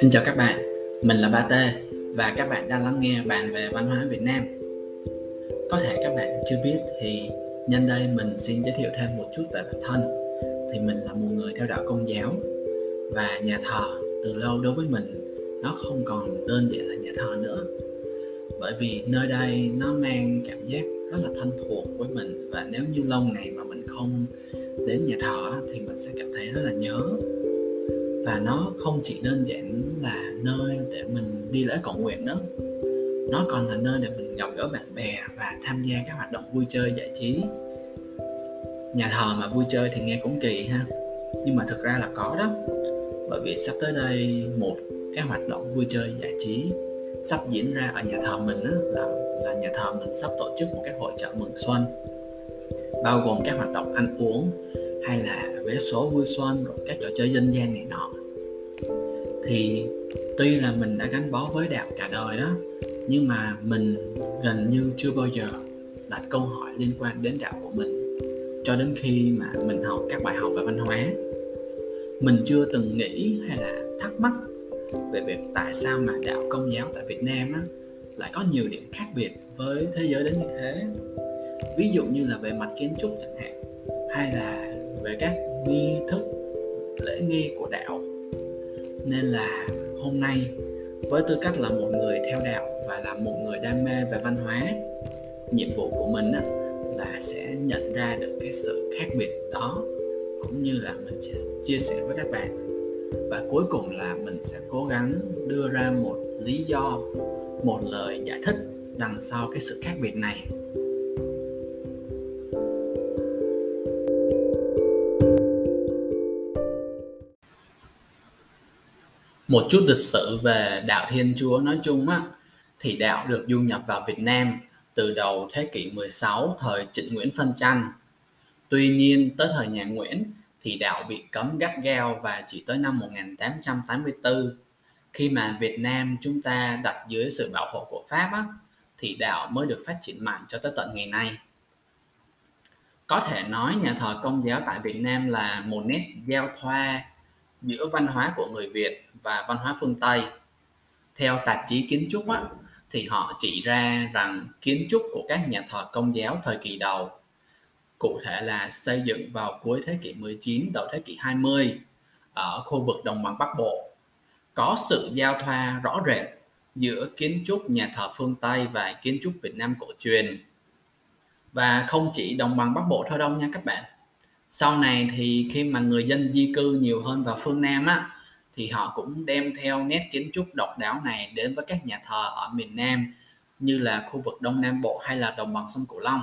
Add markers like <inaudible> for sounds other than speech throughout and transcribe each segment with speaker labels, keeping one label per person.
Speaker 1: Xin chào các bạn, mình là Ba Tê và các bạn đang lắng nghe bàn về văn hóa Việt Nam. Có thể các bạn chưa biết thì nhân đây mình xin giới thiệu thêm một chút về bản thân. Thì mình là một người theo đạo Công giáo và nhà thờ từ lâu đối với mình nó không còn đơn giản là nhà thờ nữa. Bởi vì nơi đây nó mang cảm giác rất là thân thuộc với mình và nếu như lâu ngày mà mình không đến nhà thờ thì mình sẽ cảm thấy rất là nhớ và nó không chỉ đơn giản là nơi để mình đi lễ cầu nguyện nữa. Nó còn là nơi để mình gặp gỡ bạn bè và tham gia các hoạt động vui chơi giải trí. Nhà thờ mà vui chơi thì nghe cũng kỳ ha. Nhưng mà thực ra là có đó. Bởi vì sắp tới đây một cái hoạt động vui chơi giải trí sắp diễn ra ở nhà thờ mình á, là là nhà thờ mình sắp tổ chức một cái hội chợ mừng xuân. Bao gồm các hoạt động ăn uống hay là vé số vui xuân rồi các trò chơi dân gian này nọ. Thì tuy là mình đã gắn bó với đạo cả đời đó nhưng mà mình gần như chưa bao giờ đặt câu hỏi liên quan đến đạo của mình. Cho đến khi mà mình học các bài học về văn hóa mình chưa từng nghĩ hay là thắc mắc về việc tại sao mà đạo công giáo tại Việt Nam á, lại có nhiều điểm khác biệt với thế giới đến như thế. Ví dụ như là về mặt kiến trúc chẳng hạn hay là về các nghi thức lễ nghi của đạo. Nên là hôm nay với tư cách là một người theo đạo và là một người đam mê về văn hóa nhiệm vụ của mình á, là sẽ nhận ra được cái sự khác biệt đó cũng như là mình sẽ chia sẻ với các bạn. Và cuối cùng là mình sẽ cố gắng đưa ra một lý do một lời giải thích đằng sau cái sự khác biệt này. Một chút lịch sử về đạo Thiên Chúa nói chung á thì đạo được du nhập vào Việt Nam từ đầu thế kỷ 16 thời Trịnh Nguyễn phân tranh. Tuy nhiên tới thời nhà Nguyễn thì đạo bị cấm gắt gao và chỉ tới năm 1884 khi mà Việt Nam chúng ta đặt dưới sự bảo hộ của Pháp á, thì đạo mới được phát triển mạnh cho tới tận ngày nay. Có thể nói nhà thờ công giáo tại Việt Nam là một nét giao thoa giữa văn hóa của người Việt và văn hóa phương Tây. Theo tạp chí kiến trúc á, thì họ chỉ ra rằng kiến trúc của các nhà thờ công giáo thời kỳ đầu cụ thể là xây dựng vào cuối thế kỷ 19 đầu thế kỷ 20 ở khu vực đồng bằng Bắc Bộ có sự giao thoa rõ rệt giữa kiến trúc nhà thờ phương Tây và kiến trúc Việt Nam cổ truyền. Và không chỉ đồng bằng Bắc Bộ thôi đâu nha các bạn. Sau này thì khi mà người dân di cư nhiều hơn vào phương Nam á thì họ cũng đem theo nét kiến trúc độc đáo này đến với các nhà thờ ở miền Nam như là khu vực Đông Nam Bộ hay là đồng bằng sông Cửu Long.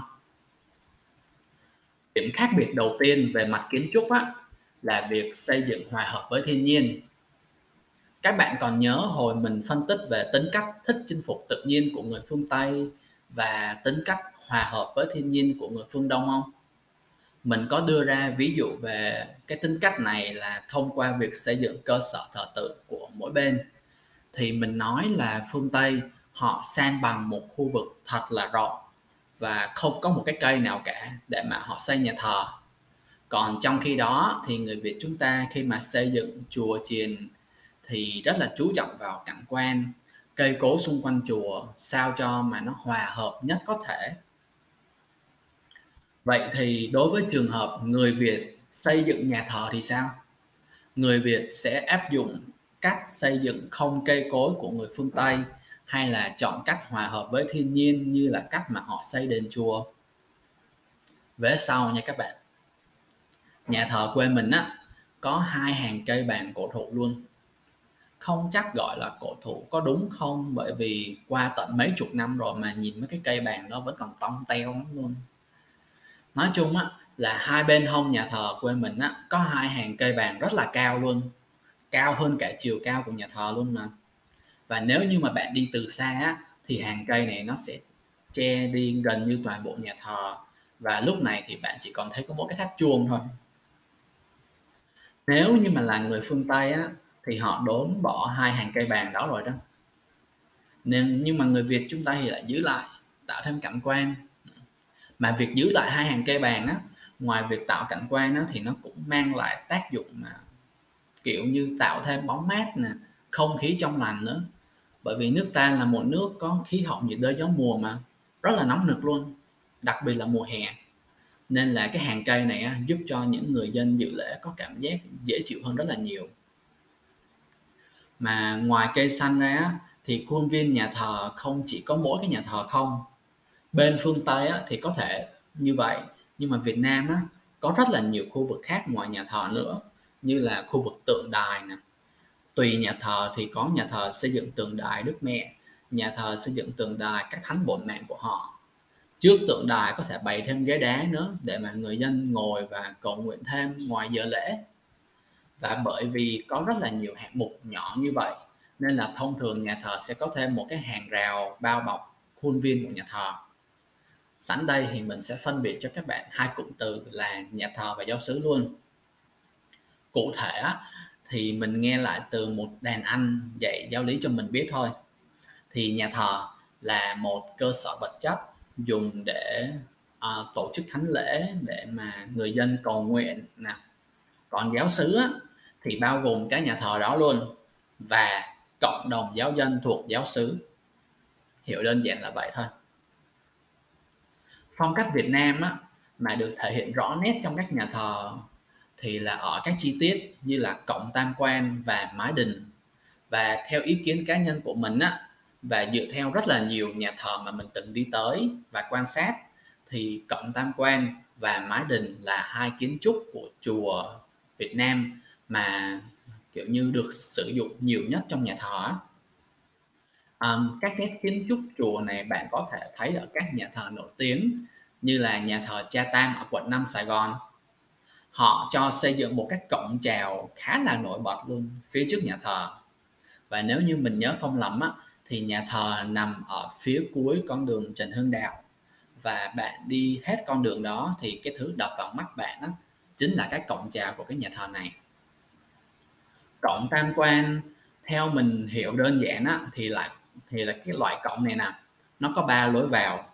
Speaker 1: Điểm khác biệt đầu tiên về mặt kiến trúc á, là việc xây dựng hòa hợp với thiên nhiên. Các bạn còn nhớ hồi mình phân tích về tính cách thích chinh phục tự nhiên của người phương Tây và tính cách hòa hợp với thiên nhiên của người phương Đông không? Mình có đưa ra ví dụ về cái tính cách này là thông qua việc xây dựng cơ sở thờ tự của mỗi bên. Thì mình nói là phương tây, họ san bằng một khu vực thật là rộng và không có một cái cây nào cả để mà họ xây nhà thờ. Còn trong khi đó thì người việt chúng ta khi mà xây dựng chùa chiền thì rất là chú trọng vào cảnh quan, cây cối xung quanh chùa sao cho mà nó hòa hợp nhất có thể. Vậy thì đối với trường hợp người Việt xây dựng nhà thờ thì sao? Người Việt sẽ áp dụng cách xây dựng không cây cối của người phương Tây hay là chọn cách hòa hợp với thiên nhiên như là cách mà họ xây đền chùa. Vế sau nha các bạn. Nhà thờ quê mình á, có hai hàng cây bàn cổ thụ luôn. Không chắc gọi là cổ thụ có đúng không bởi vì qua tận mấy chục năm rồi mà nhìn mấy cái cây bàn đó vẫn còn tông teo lắm luôn nói chung á, là hai bên hông nhà thờ quê mình á, có hai hàng cây bàn rất là cao luôn. Cao hơn cả chiều cao của nhà thờ luôn mà. Và nếu như mà bạn đi từ xa á, thì hàng cây này nó sẽ che đi gần như toàn bộ nhà thờ. Và lúc này thì bạn chỉ còn thấy có mỗi cái tháp chuông thôi. Nếu như mà là người phương tây á, thì họ đốn bỏ hai hàng cây bàn đó rồi đó. Nên nhưng mà người việt chúng ta thì lại giữ lại, tạo thêm cảnh quan mà việc giữ lại hai hàng cây bàn á ngoài việc tạo cảnh quan á thì nó cũng mang lại tác dụng mà kiểu như tạo thêm bóng mát nè không khí trong lành nữa. Bởi vì nước ta là một nước có khí hậu nhiệt đới gió mùa mà rất là nóng nực luôn đặc biệt là mùa hè. Nên là cái hàng cây này á, giúp cho những người dân dự lễ có cảm giác dễ chịu hơn rất là nhiều. Mà ngoài cây xanh ra thì khuôn viên nhà thờ không chỉ có mỗi cái nhà thờ không bên phương tây á, thì có thể như vậy. Nhưng mà việt nam á, có rất là nhiều khu vực khác ngoài nhà thờ nữa. Như là khu vực tượng đài nè. Tùy nhà thờ thì có nhà thờ xây dựng tượng đài đức mẹ nhà thờ xây dựng tượng đài các thánh bổn mạng của họ. Trước tượng đài có thể bày thêm ghế đá nữa để mà người dân ngồi và cầu nguyện thêm ngoài giờ lễ. Và bởi vì có rất là nhiều hạng mục nhỏ như vậy nên là thông thường nhà thờ sẽ có thêm một cái hàng rào bao bọc khuôn viên của nhà thờ sẵn đây thì mình sẽ phân biệt cho các bạn hai cụm từ là nhà thờ và giáo xứ luôn. Cụ thể thì mình nghe lại từ một đàn anh dạy giáo lý cho mình biết thôi. Thì nhà thờ là một cơ sở vật chất dùng để uh, tổ chức thánh lễ để mà người dân cầu nguyện nè. Còn giáo xứ á, thì bao gồm cái nhà thờ đó luôn và cộng đồng giáo dân thuộc giáo xứ. Hiểu đơn giản là vậy thôi phong cách Việt Nam á, mà được thể hiện rõ nét trong các nhà thờ thì là ở các chi tiết như là cổng tam quan và mái đình. Và theo ý kiến cá nhân của mình á và dựa theo rất là nhiều nhà thờ mà mình từng đi tới và quan sát thì cổng tam quan và mái đình là hai kiến trúc của chùa Việt Nam mà kiểu như được sử dụng nhiều nhất trong nhà thờ um, các nét kiến trúc chùa này bạn có thể thấy ở các nhà thờ nổi tiếng như là nhà thờ Cha Tam ở quận 5 Sài Gòn. Họ cho xây dựng một cái cổng chào khá là nổi bật luôn phía trước nhà thờ. Và nếu như mình nhớ không lầm á thì nhà thờ nằm ở phía cuối con đường Trần Hưng Đạo. Và bạn đi hết con đường đó thì cái thứ đập vào mắt bạn á chính là cái cổng chào của cái nhà thờ này. Cổng tam quan theo mình hiểu đơn giản á thì lại thì là cái loại cổng này nè, nó có ba lối vào.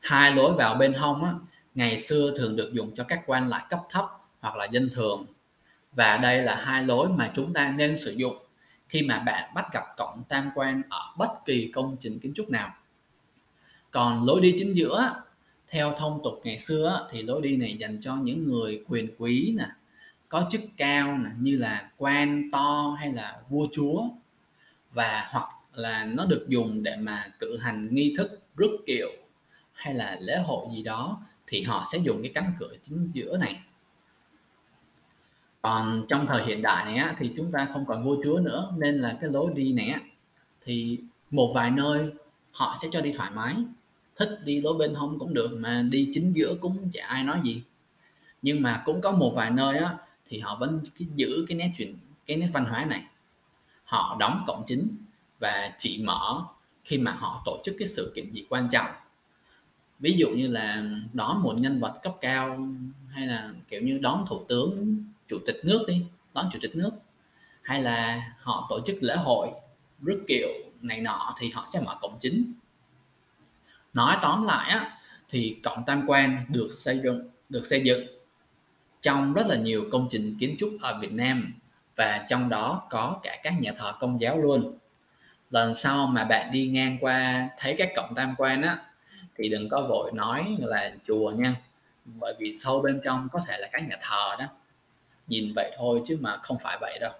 Speaker 1: Hai lối vào bên hông á, ngày xưa thường được dùng cho các quan lại cấp thấp hoặc là dân thường. Và đây là hai lối mà chúng ta nên sử dụng khi mà bạn bắt gặp cổng tam quan ở bất kỳ công trình kiến trúc nào. Còn lối đi chính giữa theo thông tục ngày xưa thì lối đi này dành cho những người quyền quý nè, có chức cao nè, như là quan to hay là vua chúa. Và hoặc là nó được dùng để mà cử hành nghi thức rước kiệu hay là lễ hội gì đó thì họ sẽ dùng cái cánh cửa chính giữa này. Còn trong thời hiện đại này á, thì chúng ta không còn vua chúa nữa nên là cái lối đi này á, thì một vài nơi họ sẽ cho đi thoải mái. Thích đi lối bên hông cũng được mà đi chính giữa cũng chả ai nói gì. Nhưng mà cũng có một vài nơi á, thì họ vẫn giữ cái nét truyền cái nét văn hóa này. Họ đóng cổng chính và chỉ mở khi mà họ tổ chức cái sự kiện gì quan trọng. Ví dụ như là đón một nhân vật cấp cao hay là kiểu như đón thủ tướng, chủ tịch nước đi, đón chủ tịch nước. Hay là họ tổ chức lễ hội, rước kiệu này nọ thì họ sẽ mở cổng chính. Nói tóm lại á, thì cổng tam quan được xây dựng, được xây dựng trong rất là nhiều công trình kiến trúc ở Việt Nam và trong đó có cả các nhà thờ công giáo luôn lần sau mà bạn đi ngang qua thấy các cổng tam quan á thì đừng có vội nói là chùa nha. Bởi vì sâu bên trong có thể là các nhà thờ đó. Nhìn vậy thôi chứ mà không phải vậy đâu.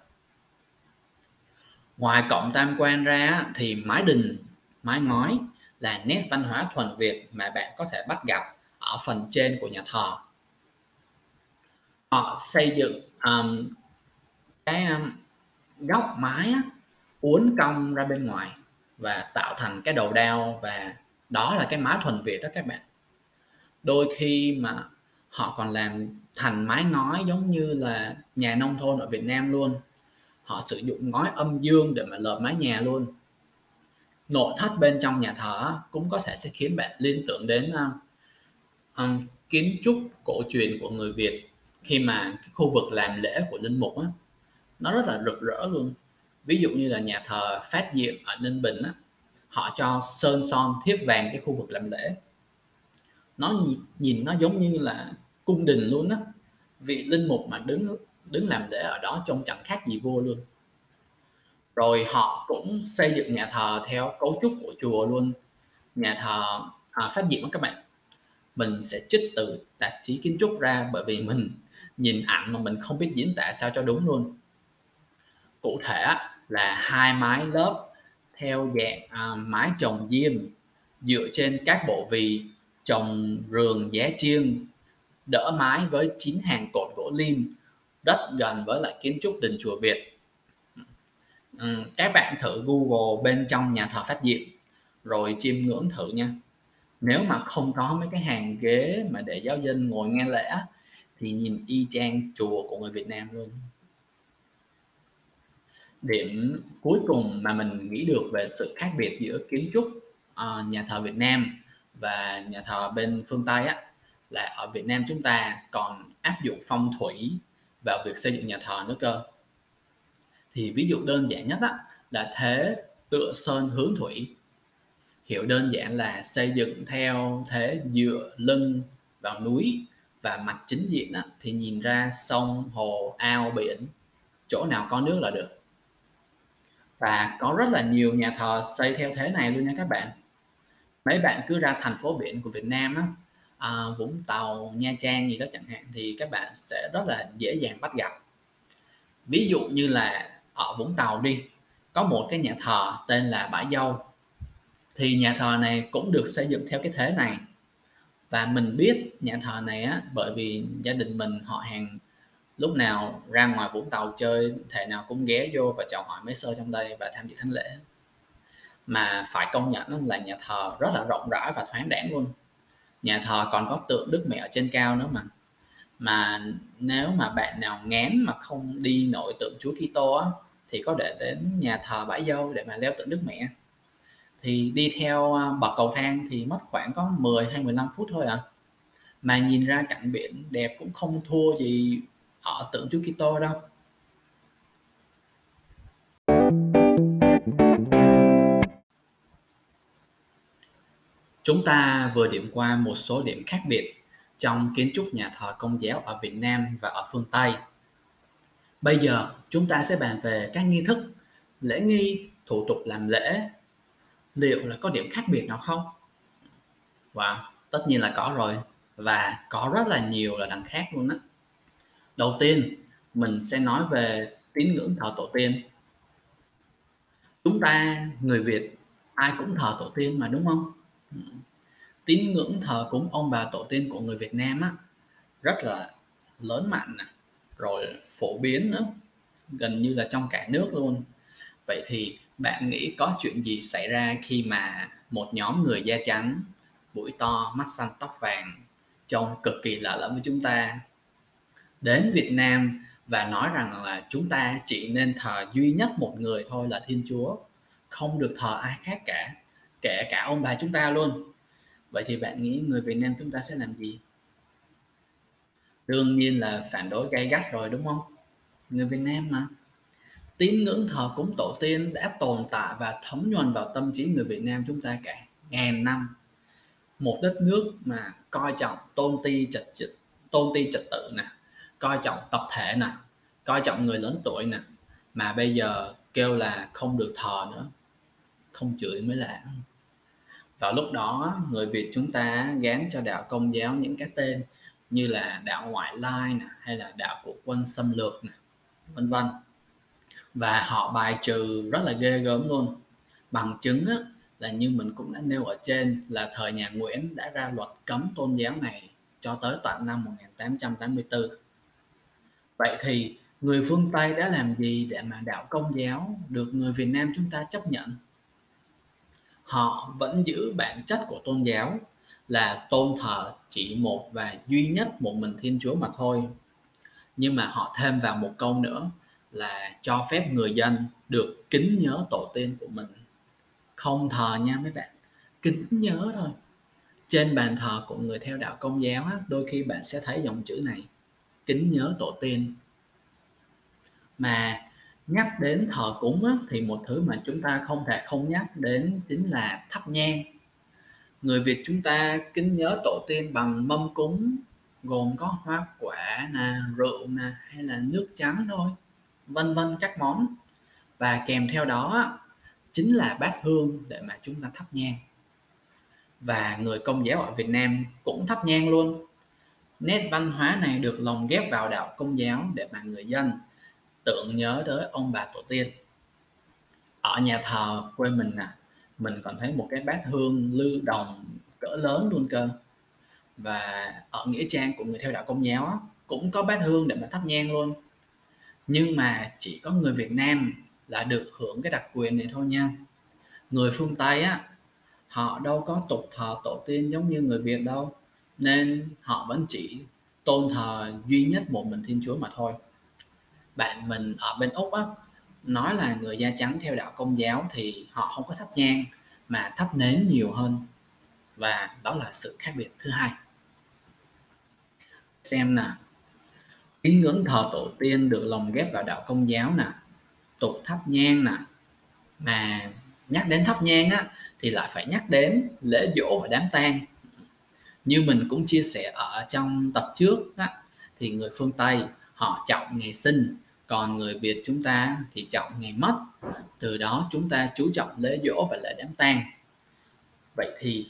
Speaker 1: Ngoài cổng tam quan ra thì mái đình mái ngói là nét văn hóa thuần việt mà bạn có thể bắt gặp ở phần trên của nhà thờ. Họ xây dựng um, cái um, góc mái á uốn cong ra bên ngoài và tạo thành cái đầu đao và đó là cái mái thuần việt đó các bạn. Đôi khi mà họ còn làm thành mái ngói giống như là nhà nông thôn ở Việt Nam luôn. Họ sử dụng ngói âm dương để mà lợp mái nhà luôn. Nội thất bên trong nhà thờ cũng có thể sẽ khiến bạn liên tưởng đến um, um, kiến trúc cổ truyền của người Việt khi mà cái khu vực làm lễ của linh mục á nó rất là rực rỡ luôn ví dụ như là nhà thờ Phát Diệm ở Ninh Bình á họ cho sơn son thiếp vàng cái khu vực làm lễ. Nó nhìn nó giống như là cung đình luôn á. Vị linh mục mà đứng đứng làm lễ ở đó trông chẳng khác gì vua luôn. Rồi họ cũng xây dựng nhà thờ theo cấu trúc của chùa luôn. Nhà thờ à, phát diệm các bạn mình sẽ trích từ tạp chí kiến trúc ra bởi vì mình nhìn ảnh mà mình không biết diễn tả sao cho đúng luôn. Cụ thể là hai mái lớp theo dạng à, mái trồng diêm dựa trên các bộ vì trồng rường giá chiêng đỡ mái với chín hàng cột gỗ lim rất gần với lại kiến trúc đình chùa Việt. Ừ, các bạn thử Google bên trong nhà thờ phát diệm rồi chiêm ngưỡng thử nha. Nếu mà không có mấy cái hàng ghế mà để giáo dân ngồi nghe lễ thì nhìn y chang chùa của người Việt Nam luôn điểm cuối cùng mà mình nghĩ được về sự khác biệt giữa kiến trúc uh, nhà thờ Việt Nam và nhà thờ bên phương Tây á là ở Việt Nam chúng ta còn áp dụng phong thủy vào việc xây dựng nhà thờ nữa cơ. Thì ví dụ đơn giản nhất á, là thế tựa sơn hướng thủy. Hiểu đơn giản là xây dựng theo thế dựa lưng vào núi và mặt chính diện á, thì nhìn ra sông hồ ao biển chỗ nào có nước là được và có rất là nhiều nhà thờ xây theo thế này luôn nha các bạn. Mấy bạn cứ ra thành phố biển của Việt Nam á à, Vũng Tàu Nha Trang gì đó chẳng hạn thì các bạn sẽ rất là dễ dàng bắt gặp. Ví dụ như là ở Vũng Tàu đi có một cái nhà thờ tên là Bãi Dâu. Thì nhà thờ này cũng được xây dựng theo cái thế này. Và mình biết nhà thờ này á bởi vì gia đình mình họ hàng lúc nào ra ngoài Vũng Tàu chơi, thể nào cũng ghé vô và chào hỏi mấy sơ trong đây và tham dự thánh lễ. Mà phải công nhận là nhà thờ rất là rộng rãi và thoáng đãng luôn. Nhà thờ còn có tượng Đức Mẹ ở trên cao nữa mà. Mà nếu mà bạn nào ngán mà không đi nội tượng Chúa Kitô á, thì có thể đến nhà thờ Bãi Dâu để mà leo tượng Đức Mẹ. Thì đi theo à, bậc cầu thang thì mất khoảng có 10 hay 15 phút thôi à mà nhìn ra cảnh biển đẹp cũng không thua gì ở tượng Chúa Kitô đâu Chúng ta vừa điểm qua một số điểm khác biệt trong kiến trúc nhà thờ Công giáo ở Việt Nam và ở phương Tây. Bây giờ chúng ta sẽ bàn về các nghi thức, lễ nghi, thủ tục làm lễ. Liệu là có điểm khác biệt nào không? Wow, tất nhiên là có rồi và có rất là nhiều là đằng khác luôn á. Đầu tiên, mình sẽ nói về tín ngưỡng thờ tổ tiên. Chúng ta người Việt ai cũng thờ tổ tiên mà đúng không? tín ngưỡng thờ cúng ông bà tổ tiên của người Việt Nam á rất là lớn mạnh nè rồi phổ biến nữa gần như là trong cả nước luôn vậy thì bạn nghĩ có chuyện gì xảy ra khi mà một nhóm người da trắng mũi to mắt xanh tóc vàng trông cực kỳ lạ lẫm với chúng ta đến Việt Nam và nói rằng là chúng ta chỉ nên thờ duy nhất một người thôi là Thiên Chúa. Không được thờ ai khác cả, kể cả ông bà chúng ta luôn. Vậy thì bạn nghĩ người Việt Nam chúng ta sẽ làm gì? Đương nhiên là phản đối gay gắt rồi, đúng không? Người Việt Nam mà. Tín ngưỡng thờ cúng tổ tiên đã tồn tại và thấm nhuần vào tâm trí người Việt Nam chúng ta cả ngàn năm. Một đất nước mà coi trọng tôn ti trật tôn ti trật tự nè coi trọng tập thể nè coi trọng người lớn tuổi nè mà bây giờ kêu là không được thờ nữa không chửi mới lạ và lúc đó người Việt chúng ta gán cho đạo công giáo những cái tên như là đạo ngoại lai nè hay là đạo của quân xâm lược nè vân vân. Và họ bài trừ rất là ghê gớm luôn. Bằng chứng á, là như mình cũng đã nêu ở trên là thời nhà Nguyễn đã ra luật cấm tôn giáo này cho tới tận năm 1884 vậy thì người phương Tây đã làm gì để mà đạo công giáo được người Việt Nam chúng ta chấp nhận họ vẫn giữ bản chất của tôn giáo là tôn thờ chỉ một và duy nhất một mình Thiên Chúa mà thôi. Nhưng mà họ thêm vào một câu nữa là cho phép người dân được kính nhớ tổ tiên của mình. Không thờ nha mấy bạn, kính nhớ thôi. Trên bàn thờ của người theo đạo công giáo đôi khi bạn sẽ thấy dòng chữ này, kính nhớ tổ tiên. Mà nhắc đến thờ cúng á, thì một thứ mà chúng ta không thể không nhắc đến chính là thắp nhang. Người Việt chúng ta kính nhớ tổ tiên bằng mâm cúng gồm có hoa quả nè rượu nè hay là nước trắng thôi vân vân các món. Và kèm theo đó chính là bát hương để mà chúng ta thắp nhang. Và người công giáo ở Việt Nam cũng thắp nhang luôn nét văn hóa này được lồng ghép vào đạo công giáo để mà người dân tưởng nhớ tới ông bà tổ tiên. Ở nhà thờ quê mình nè à, mình còn thấy một cái bát hương lư đồng cỡ lớn luôn cơ. Và ở nghĩa trang của người theo đạo công giáo cũng có bát hương để mà thắp nhang luôn. Nhưng mà chỉ có người Việt Nam là được hưởng cái đặc quyền này thôi nha. Người phương Tây á họ đâu có tục thờ tổ tiên giống như người Việt đâu nên họ vẫn chỉ tôn thờ duy nhất một mình Thiên Chúa mà thôi. Bạn mình ở bên Úc á, nói là người da trắng theo đạo công giáo thì họ không có thắp nhang mà thắp nến nhiều hơn. Và đó là sự khác biệt thứ hai. Xem nè, tín ngưỡng thờ tổ tiên được lồng ghép vào đạo công giáo nè, tục thắp nhang nè. Mà nhắc đến thắp nhang á, thì lại phải nhắc đến lễ dỗ và đám tang như mình cũng chia sẻ ở trong tập trước á, thì người phương tây họ trọng ngày sinh còn người việt chúng ta thì trọng ngày mất. Từ đó chúng ta chú trọng lễ dỗ và lễ đám tang. Vậy thì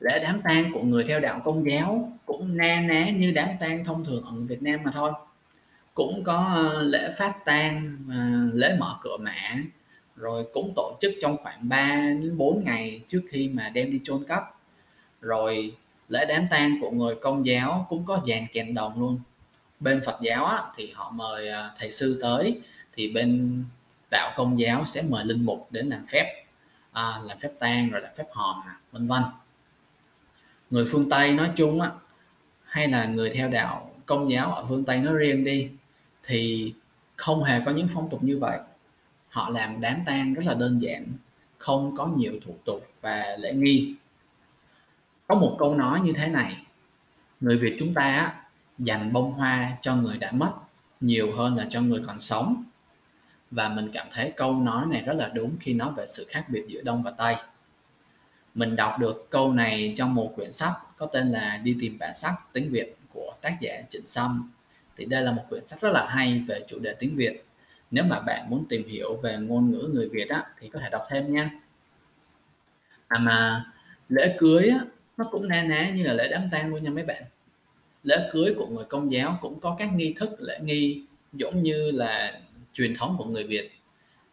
Speaker 1: lễ đám tang của người theo đạo công giáo cũng na ná như đám tang thông thường ở Việt Nam mà thôi. Cũng có ờ, lễ phát tang lễ mở cửa mã rồi cũng tổ chức trong khoảng 3 đến 4 ngày trước khi mà đem đi chôn cất. Rồi lễ đám tang của người công giáo cũng có dàn kèn đồng luôn. Bên Phật giáo á, thì họ mời à, thầy sư tới thì bên đạo công giáo sẽ mời linh mục đến làm phép à, làm phép tang rồi làm phép hòm vân vân. Người phương tây nói chung á hay là người theo đạo công giáo ở phương tây nói riêng đi thì không hề có những phong tục như vậy. Họ làm đám tang rất là đơn giản không có nhiều thủ tục và lễ nghi có một câu nói như thế này người việt chúng ta dành bông hoa cho người đã mất nhiều hơn là cho người còn sống. Và mình cảm thấy câu nói này rất là đúng khi nói về sự khác biệt giữa đông và tây. Mình đọc được câu này trong một quyển sách có tên là đi tìm bản sắc tiếng việt của tác giả trịnh sâm. Thì đây là một quyển sách rất là hay về chủ đề tiếng việt. Nếu mà bạn muốn tìm hiểu về ngôn ngữ người việt á, thì có thể đọc thêm nha. À mà lễ cưới á, nó cũng na ná như là lễ đám tang luôn nha mấy bạn. Lễ cưới của người công giáo cũng có các nghi thức lễ nghi giống như là truyền thống của người việt.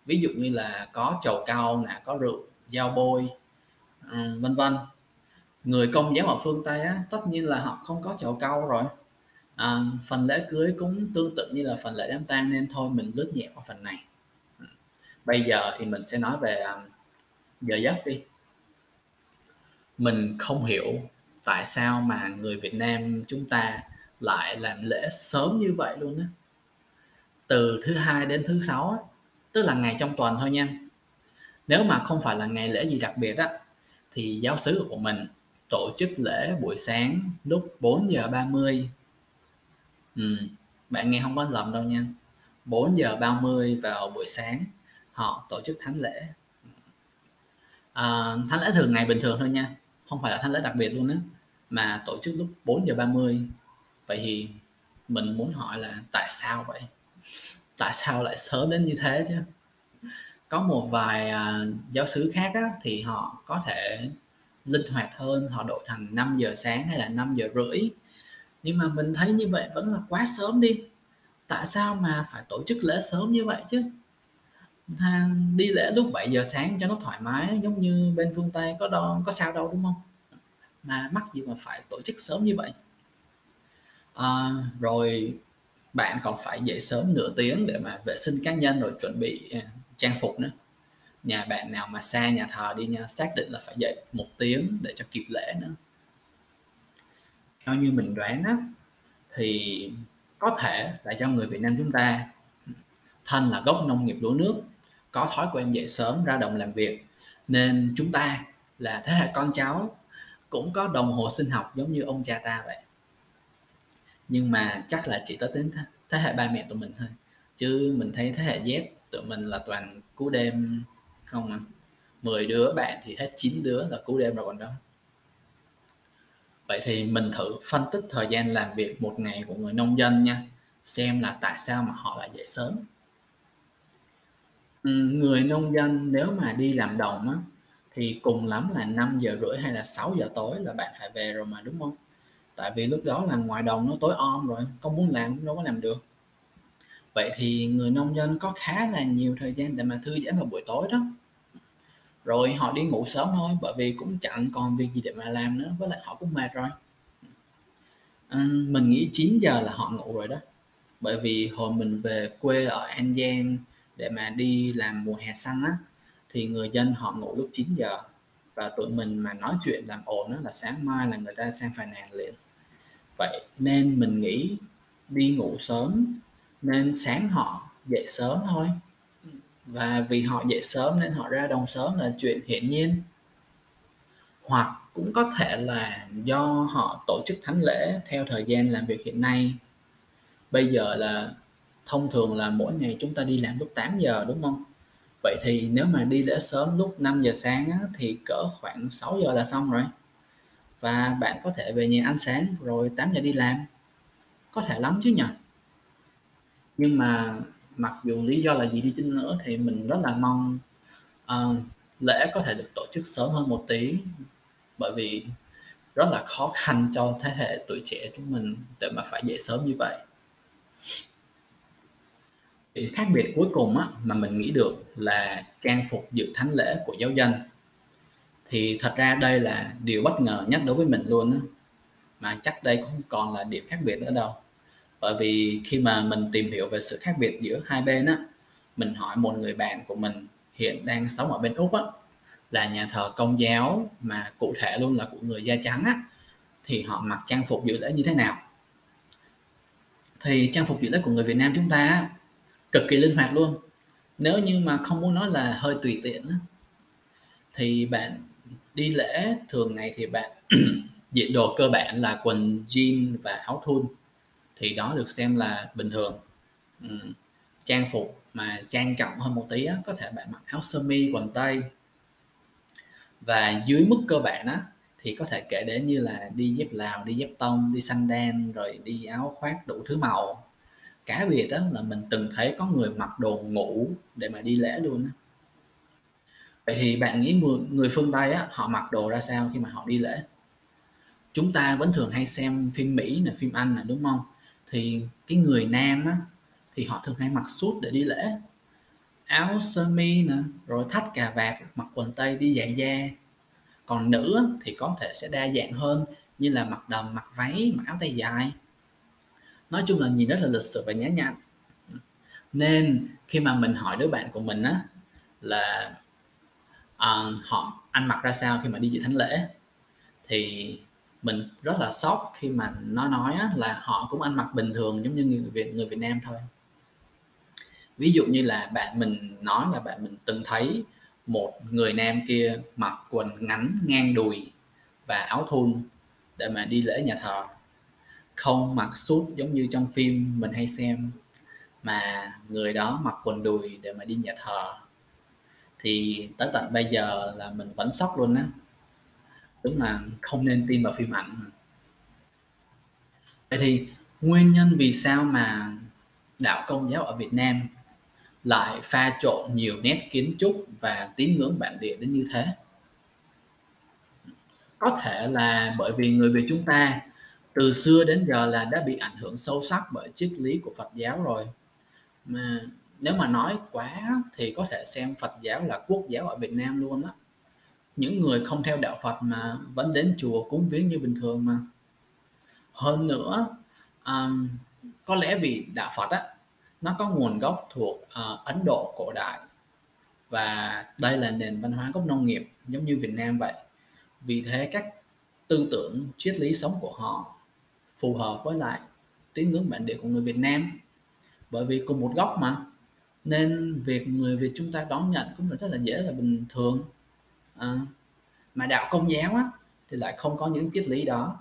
Speaker 1: Ví dụ như là có chầu cao nè có rượu dao bôi vân vân. Người công giáo ở phương tây á tất nhiên là họ không có chầu cau rồi. À, phần lễ cưới cũng tương tự như là phần lễ đám tang nên thôi mình lướt nhẹ qua phần này. Bây giờ thì mình sẽ nói về à, giờ giấc đi mình không hiểu tại sao mà người Việt Nam chúng ta lại làm lễ sớm như vậy luôn á. Từ thứ hai đến thứ sáu tức là ngày trong tuần thôi nha. Nếu mà không phải là ngày lễ gì đặc biệt á thì giáo sứ của mình tổ chức lễ buổi sáng lúc 4 giờ 30 ừ, bạn nghe không có lầm đâu nha. 4 giờ 30 vào buổi sáng họ tổ chức thánh lễ. À, thánh lễ thường ngày bình thường thôi nha không phải là thánh lễ đặc biệt luôn á mà tổ chức lúc 4 giờ 30 vậy thì mình muốn hỏi là tại sao vậy? Tại sao lại sớm đến như thế chứ? Có một vài à, giáo sứ khác á, thì họ có thể linh hoạt hơn họ đổi thành 5 giờ sáng hay là 5 giờ rưỡi. Nhưng mà mình thấy như vậy vẫn là quá sớm đi. Tại sao mà phải tổ chức lễ sớm như vậy chứ? Đi lễ lúc 7 giờ sáng cho nó thoải mái giống như bên phương Tây có đâu có sao đâu đúng không? Mà mắc gì mà phải tổ chức sớm như vậy? À, rồi bạn còn phải dậy sớm nửa tiếng để mà vệ sinh cá nhân rồi chuẩn bị à, trang phục nữa. Nhà bạn nào mà xa nhà thờ đi nha xác định là phải dậy một tiếng để cho kịp lễ nữa. Theo như mình đoán á thì có thể là do người Việt Nam chúng ta thân là gốc nông nghiệp lúa nước có thói quen dậy sớm ra đồng làm việc. Nên chúng ta là thế hệ con cháu cũng có đồng hồ sinh học giống như ông cha ta vậy. Nhưng mà chắc là chỉ tới đến thế, thế hệ ba mẹ tụi mình thôi. Chứ mình thấy thế hệ Z tụi mình là toàn cú đêm không à. 10 đứa bạn thì hết 9 đứa là cú đêm rồi còn đó. Vậy thì mình thử phân tích thời gian làm việc một ngày của người nông dân nha. Xem là tại sao mà họ lại dậy sớm. Ừ, người nông dân nếu mà đi làm đồng á, thì cùng lắm là 5:30 hay là 6:00 tối là bạn phải về rồi mà, đúng hông? Tại vì lúc đó là ngoài đồng nó tối om rồi, có muốn làm cũng đâu có làm được. Vậy thì người nông dân có khá là nhiều thời gian để mà thư giãn vào buổi tối đó. Rồi họ đi ngủ sớm thôi, bởi vì cũng chẳng còn việc gì để mà làm nữa, với lại họ cũng mệt rồi. Ừm, mình nghĩ 9:00 là họ ngủ rồi đó, bởi vì hồi mình về quê ở An Giang để mà đi làm mùa hè xanh á, thì người dân họ ngủ lúc 9 giờ và tụi mình mà nói chuyện làm ồn á là sáng mai là người ta sang phàn nàn liền. Vậy nên mình nghĩ đi ngủ sớm nên sáng họ dậy sớm thôi. Và vì họ dậy sớm nên họ ra đồng sớm là chuyện hiển nhiên. Hoặc cũng có thể là do họ tổ chức thánh lễ theo thời gian làm việc hiện nay. Bây giờ là thông thường là mỗi ngày chúng ta đi làm lúc 8:00, đúng không? Vậy thì nếu mà đi lễ sớm lúc 5:00 sáng á, thì cỡ khoảng 6:00 là xong rồi. Và bạn có thể về nhà ăn sáng rồi 8:00 đi làm. Có thể lắm chứ nhỉ? Nhưng mà mặc dù lý do là gì đi chăng nữa thì mình rất là mong, uh, lễ có thể được tổ chức sớm hơn một tí, bởi vì rất là khó khăn cho thế hệ tuổi trẻ chúng mình để mà phải dậy sớm như vậy. Điểm khác biệt cuối cùng á, mà mình nghĩ được là trang phục dự thánh lễ của giáo dân. Thì thật ra đây là điều bất ngờ nhất đối với mình luôn á, mà chắc đây cũng không còn là điểm khác biệt nữa đâu. Bởi vì khi mà mình tìm hiểu về sự khác biệt giữa hai bên á, mình hỏi một người bạn của mình hiện đang sống ở bên Úc á, là nhà thờ Công giáo mà cụ thể luôn là của người da trắng á, thì họ mặc trang phục dự lễ như thế nào. Thì trang phục dự lễ của người Việt Nam chúng ta cực kỳ linh hoạt luôn. Nếu như mà không muốn nói là hơi tùy tiện thì bạn đi lễ thường ngày thì bạn <clears throat> diện đồ cơ bản là quần jean và áo thun, thì đó được xem là bình thường. Ừ, trang phục mà trang trọng hơn một tí á, có thể bạn mặc áo sơ mi, quần tây. Và dưới mức cơ bản á, thì có thể kể đến như là đi dép Lào, đi dép tông, đi sandal, rồi đi áo khoác đủ thứ màu. Cá biệt đó là mình từng thấy có người mặc đồ ngủ để mà đi lễ luôn á. Vậy thì bạn nghĩ người phương Tây á, họ mặc đồ ra sao khi mà họ đi lễ? Chúng ta vẫn thường hay xem phim Mỹ là phim Anh là đúng không? Thì cái người nam á, thì họ thường hay mặc suit để đi lễ, áo sơ mi nè, rồi thắt cà vạt, mặc quần tây, đi giày da. Còn nữ thì có thể sẽ đa dạng hơn như là mặc đầm, mặc váy, mặc áo tay dài. Nói chung là nhìn rất là lịch sự và nhã nhặn. Nên khi mà mình hỏi đứa bạn của mình á là, uh, họ ăn mặc ra sao khi mà đi dự thánh lễ, thì mình rất là sốc khi mà nó nói á là họ cũng ăn mặc bình thường giống như người Việt người Việt Nam thôi. Ví dụ như là bạn mình nói là bạn mình từng thấy một người nam kia mặc quần ngắn ngang đùi và áo thun để mà đi lễ nhà thờ, không mặc suit giống như trong phim mình hay xem, mà người đó mặc quần đùi để mà đi nhà thờ. Thì tới tận bây giờ là mình vẫn sốc luôn á. Đúng là không nên tin vào phim ảnh. Vậy thì nguyên nhân vì sao mà đạo Công giáo ở Việt Nam lại pha trộn nhiều nét kiến trúc và tín ngưỡng bản địa đến như thế? Có thể là bởi vì người Việt chúng ta từ xưa đến giờ là đã bị ảnh hưởng sâu sắc bởi triết lý của Phật giáo rồi. Mà nếu mà nói quá thì có thể xem Phật giáo là quốc giáo ở Việt Nam luôn á. Những người không theo đạo Phật mà vẫn đến chùa cúng viếng như bình thường mà. Hơn nữa, um, có lẽ vì đạo Phật á, nó có nguồn gốc thuộc, uh, Ấn Độ cổ đại và đây là nền văn hóa gốc nông nghiệp giống như Việt Nam vậy. Vì thế các tư tưởng, triết lý sống của họ phù hợp với lại tín ngưỡng bản địa của người Việt Nam. Bởi vì cùng một gốc mà, nên việc người Việt chúng ta đón nhận cũng là rất là dễ là bình thường. à, mà đạo Công giáo á, thì lại không có những triết lý đó.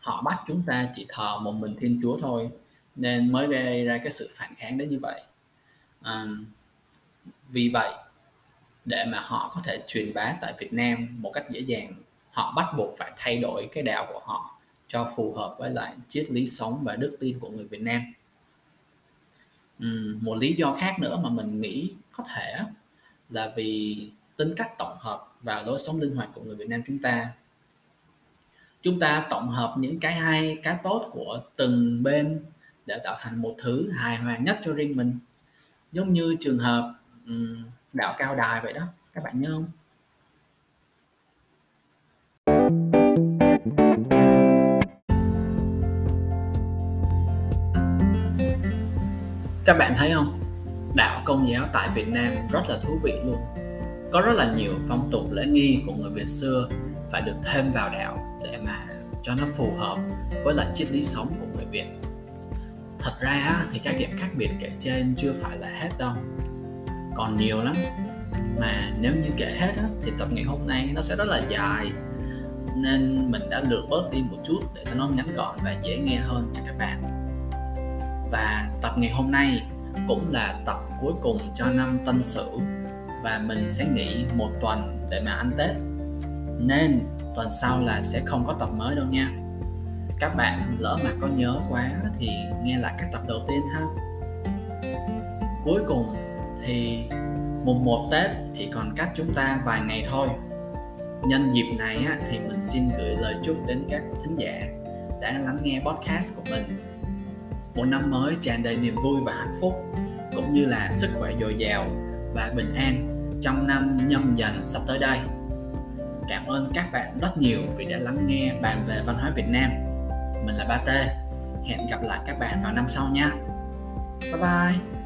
Speaker 1: Họ bắt chúng ta chỉ thờ một mình Thiên Chúa thôi, nên mới gây ra cái sự phản kháng đến như vậy. à, vì vậy, để mà họ có thể truyền bá tại Việt Nam một cách dễ dàng, họ bắt buộc phải thay đổi cái đạo của họ cho phù hợp với lại triết lý sống và đức tin của người Việt Nam. một lý do khác nữa mà mình nghĩ có thể là vì tính cách tổng hợp và lối sống linh hoạt của người Việt Nam chúng ta. Chúng ta tổng hợp những cái hay, cái tốt của từng bên để tạo thành một thứ hài hòa nhất cho riêng mình. Giống như trường hợp đạo cao đài vậy đó. Các bạn nhớ không? Các bạn thấy không? Đạo công giáo tại Việt Nam rất là thú vị luôn. Có rất là nhiều phong tục lễ nghi của người Việt xưa phải được thêm vào đạo để mà cho nó phù hợp với lại triết lý sống của người Việt. Thật ra thì các điểm khác biệt kể trên chưa phải là hết đâu. Còn nhiều lắm. Mà nếu như kể hết á, thì tập ngày hôm nay nó sẽ rất là dài. Nên mình đã lược bớt đi một chút để cho nó ngắn gọn và dễ nghe hơn cho các bạn và tập ngày hôm nay cũng là tập cuối cùng cho năm tân sửu và mình sẽ nghỉ một tuần để mà ăn tết. Nên tuần sau là sẽ không có tập mới đâu nha. Các bạn lỡ mà có nhớ quá thì nghe lại các tập đầu tiên ha. Cuối cùng thì mùng 1 Tết chỉ còn cách chúng ta vài ngày thôi. Nhân dịp này thì mình xin gửi lời chúc đến các thính giả đã lắng nghe podcast của mình một năm mới tràn đầy niềm vui và hạnh phúc, cũng như là sức khỏe dồi dào và bình an trong năm nhâm dần sắp tới đây. Cảm ơn các bạn rất nhiều vì đã lắng nghe bàn về văn hóa Việt Nam. Mình là Ba T hẹn gặp lại các bạn vào năm sau nha. Bye bye.